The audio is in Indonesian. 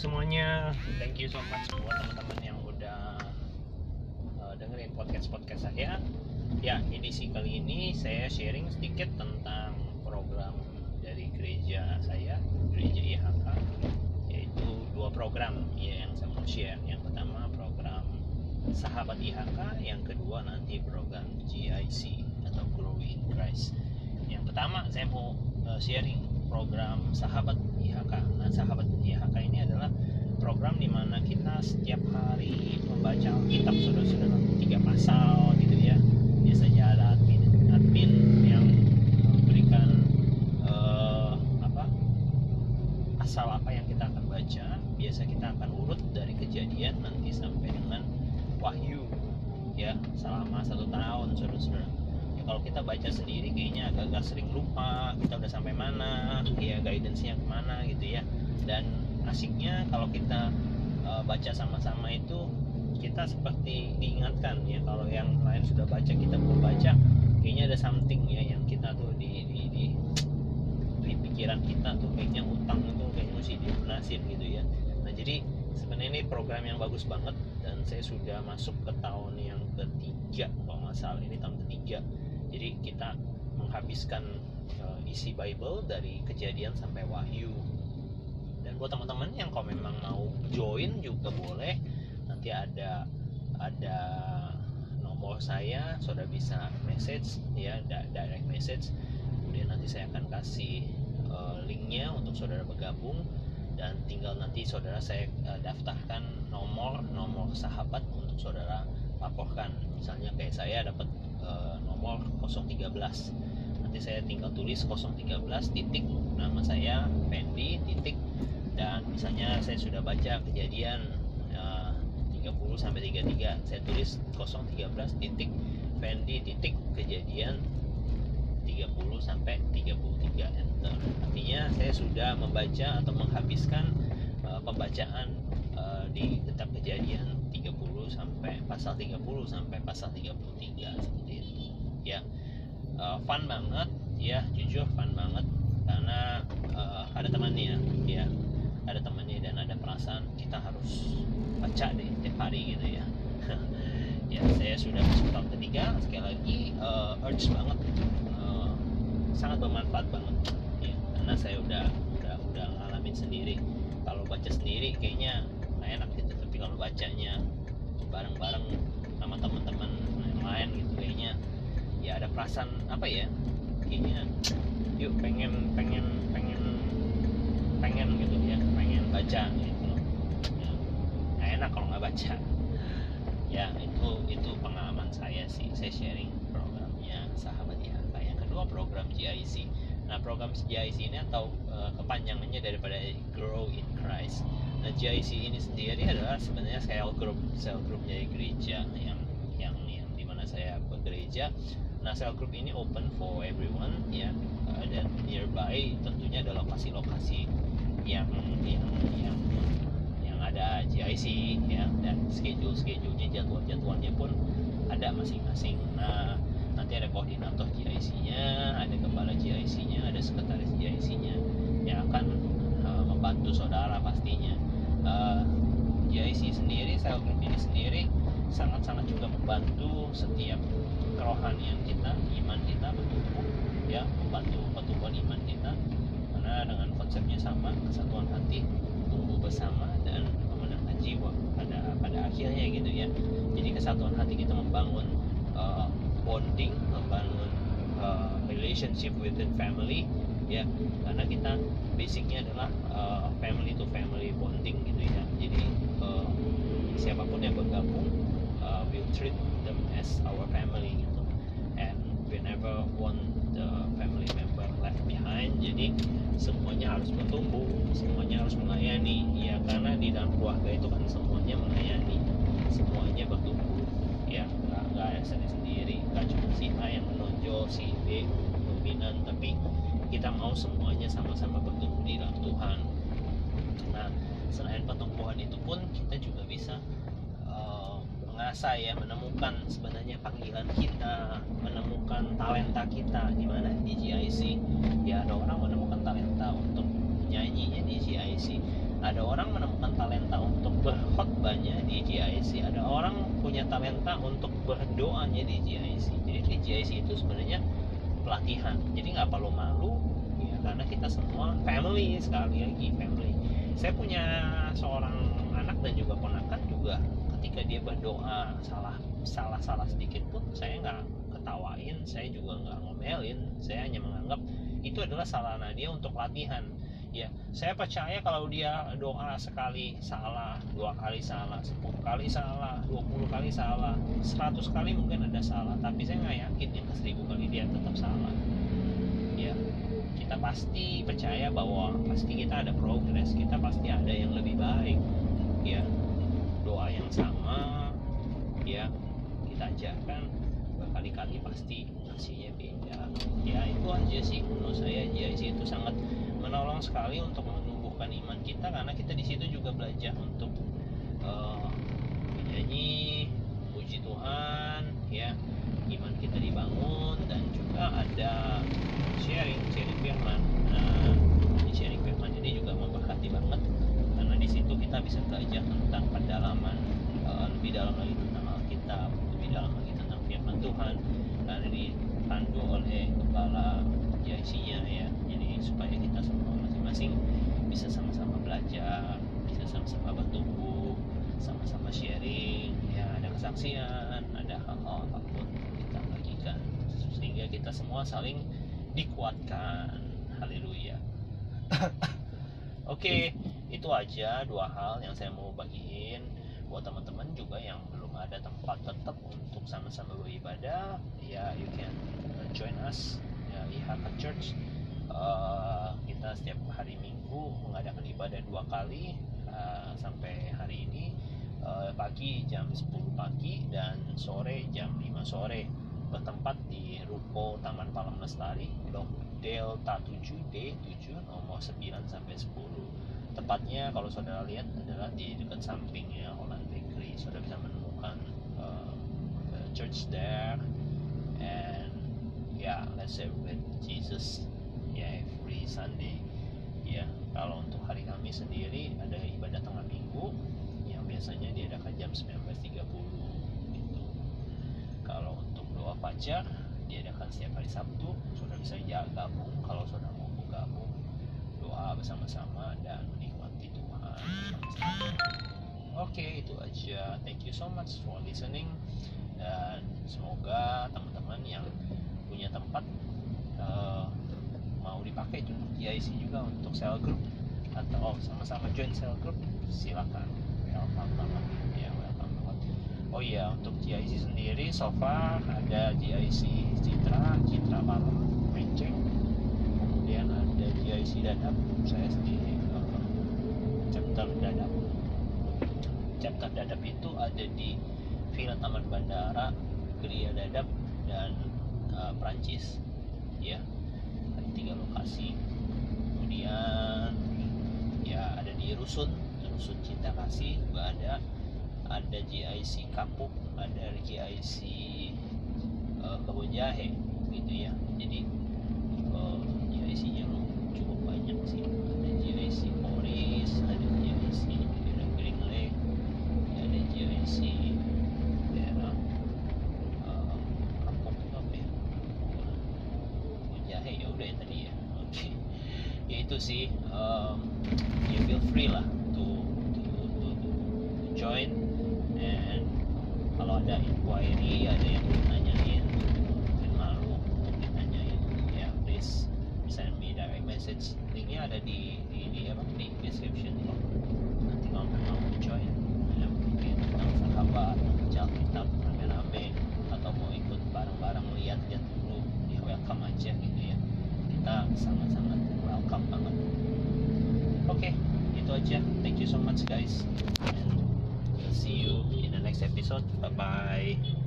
semuanya, thank you so much buat teman-teman yang udah uh, dengerin podcast-podcast saya. Ya, edisi kali ini saya sharing sedikit tentang program dari gereja saya, gereja IHK, yaitu dua program ya yang saya mau share. Yang pertama program Sahabat IHK, yang kedua nanti program GIC atau Grow in Christ. Yang pertama saya mau uh, sharing program Sahabat IHK. Nah, Sahabat IHK ini adalah program di mana kita setiap hari membaca kitab saudara-saudara tiga pasal gitu ya. Biasanya ada admin admin yang memberikan uh, apa pasal apa yang kita akan baca. Biasa kita akan urut dari kejadian nanti sampai dengan wahyu ya selama satu tahun saudara-saudara kalau kita baca sendiri kayaknya agak-agak sering lupa kita udah sampai mana ya guidance-nya ke mana gitu ya. Dan asiknya kalau kita uh, baca sama-sama itu kita seperti diingatkan ya kalau yang lain sudah baca kita belum baca kayaknya ada something ya yang kita tuh di di, di, di pikiran kita tuh kayaknya utang itu kayaknya mesti dilunasin gitu ya. Nah jadi sebenarnya ini program yang bagus banget dan saya sudah masuk ke tahun yang ketiga kalau nggak salah ini tahun ketiga jadi kita menghabiskan uh, isi Bible dari kejadian sampai wahyu. Dan buat teman-teman yang kalau memang mau join juga boleh. Nanti ada ada nomor saya saudara bisa message ya direct message. Kemudian nanti saya akan kasih uh, linknya untuk saudara bergabung. Dan tinggal nanti saudara saya uh, daftarkan nomor nomor sahabat untuk saudara laporkan. Misalnya kayak saya dapat nomor 013 nanti saya tinggal tulis 013 titik nama saya Fendi titik dan misalnya saya sudah baca kejadian uh, 30 sampai 33 saya tulis 013 titik Fendi titik kejadian 30 sampai 33 enter. Artinya saya sudah membaca atau menghabiskan uh, pembacaan uh, di kitab kejadian 30 sampai pasal 30 sampai pasal 33 seperti itu. Ya. Uh, fun banget ya, jujur fun banget karena uh, ada temannya ya. Ada temannya dan ada perasaan kita harus baca deh tiap hari gitu ya. ya saya sudah masuk tahun ketiga sekali lagi uh, urge banget uh, sangat bermanfaat banget ya karena saya udah udah udah ngalamin sendiri kalau baca sendiri kayaknya nggak enak gitu tapi kalau bacanya bareng-bareng sama teman-teman yang lain gitu kayaknya. Ya ada perasaan apa ya kayaknya yuk pengen pengen pengen pengen gitu ya pengen baca gitu. Ya, nggak enak kalau nggak baca. Ya itu itu pengalaman saya sih saya sharing programnya sahabat IHK yang kedua program GIC nah program GIC ini atau uh, kepanjangannya daripada Grow in Christ GIC ini sendiri adalah sebenarnya cell group cell groupnya gereja yang yang yang di mana saya bekerja nah cell group ini open for everyone ya. Uh, dan nearby tentunya ada lokasi-lokasi yang yang yang ada GIC ya. Dan schedule schedulenya jadwal jadwalnya pun ada masing-masing. Nah nanti ada koordinator GIC-nya ada kepala GIC-nya ada sekretaris GIC-nya yang akan uh, membantu saudara pastinya uh, sendiri sel group ini sendiri. Sangat-sangat juga membantu setiap kerohanian kita iman kita bertumbuh ya. Membantu pertumbuhan iman kita. Karena dengan konsepnya sama kesatuan hati tumbuh bersama dan memenangkan jiwa pada pada akhirnya gitu ya. Jadi kesatuan hati kita membangun uh, bonding membangun uh, relationship within family ya. Karena kita basicnya adalah uh, family to family bonding gitu ya. Jadi uh, siapa pun yang bergabung uh, will treat them as our family gitu. And we never want the family member left behind jadi semuanya harus bertumbuh semuanya harus melayani. Ya karena di dalam keluarga itu kan semuanya melayani. Semuanya bertumbuh. Ya nggak nggak sendiri sendiri nggak cuma si A yang menonjol si B dominan tapi kita mau semuanya sama-sama di dalam Tuhan. Nah selain pertumbuhan itu pun kita juga bisa uh, mengasah ya menemukan sebenarnya panggilan kita menemukan talenta kita. Di mana di GIC ya ada orang menemukan talenta untuk nyanyinya di GIC ada orang menemukan GIC ada orang punya talenta untuk berdoanya di GIC jadi di GIC itu sebenarnya pelatihan jadi nggak perlu malu ya karena kita semua family sekali lagi family. Saya punya seorang anak dan juga ponakan juga ketika dia berdoa salah salah salah sedikit pun saya nggak ketawain saya juga nggak ngomelin saya hanya menganggap itu adalah salah dia untuk latihan ya saya percaya kalau dia doa sekali salah dua kali salah sepuluh kali salah dua puluh kali salah seratus kali mungkin ada salah. Tapi saya nggak yakin yang ke seribu kali dia tetap salah. Ya kita pasti percaya bahwa pasti kita ada progres kita pasti ada yang lebih baik. Ya doa yang sama ya kita ajarkan berkali-kali pasti hasilnya beda. Ya itu aja sih menurut saya. JIC itu sangat menolong sekali untuk menumbuhkan iman kita karena kita di situ juga belajar untuk uh, menyanyi puji Tuhan ya. Iman kita dibangun dan juga ada sharing sharing firman. Nah ini sharing firman ini juga memberkati banget karena di situ kita bisa belajar tentang pendalaman uh, lebih dalam lagi tentang Alkitab lebih dalam lagi tentang firman Tuhan karena dipandu oleh kepala JIC-nya ya supaya kita semua masing-masing bisa sama-sama belajar bisa sama-sama bertumbuh sama-sama sharing. Ya ada kesaksian ada hal-hal apa pun kita bagikan. Sehingga kita semua saling dikuatkan. Haleluya. Oke itu aja dua hal yang saya mau bagiin. Buat teman-teman juga yang belum ada tempat tetap untuk sama-sama beribadah ya you can join us ya IHK Church uh, kita setiap hari Minggu mengadakan ibadah dua kali uh, sampai hari ini uh, pagi jam 10 pagi dan sore jam 5 sore. Bertempat di Ruko Taman Palang Lestari Blok Delta 7 D7 nomor 9 sampai 10 tepatnya kalau saudara lihat adalah di dekat sampingnya Holland Bakery. Saudara bisa menemukan uh, church there. And yeah let's celebrate Jesus ya every Sunday. Ya kalau untuk hari Kamis sendiri ada ibadah tengah minggu yang biasanya diadakan jam 19.30 gitu. Kalau untuk doa fajar diadakan setiap hari Sabtu sudah bisa ya gabung kalau sudah mau bergabung doa bersama-sama dan menikmati Tuhan Oke okay, itu aja. Thank you so much for listening Dan semoga teman-teman yang punya tempat uh, mau dipakai GIC juga untuk sel group atau sama-sama join sel group silakan. Welcome ya oh iya untuk GIC sendiri so far ada GIC Citra Citra Malam Menceng kemudian ada GIC Dadap saya sendiri. Uh, chapter Dadap. Chapter Dadap itu ada di Villa Taman Bandara Geria Dadap dan uh, Prancis ya lokasi kemudian ya ada di rusun rusun cinta kasih juga ada. Ada GIC Kapuk ada GIC uh, kebun jahe gitu ya. Jadi uh, GIC nya itu um, ya feel free lah to, to, to, to join. And kalau ada inquiry ada yang so much guys. And see you in the next episode. Bye bye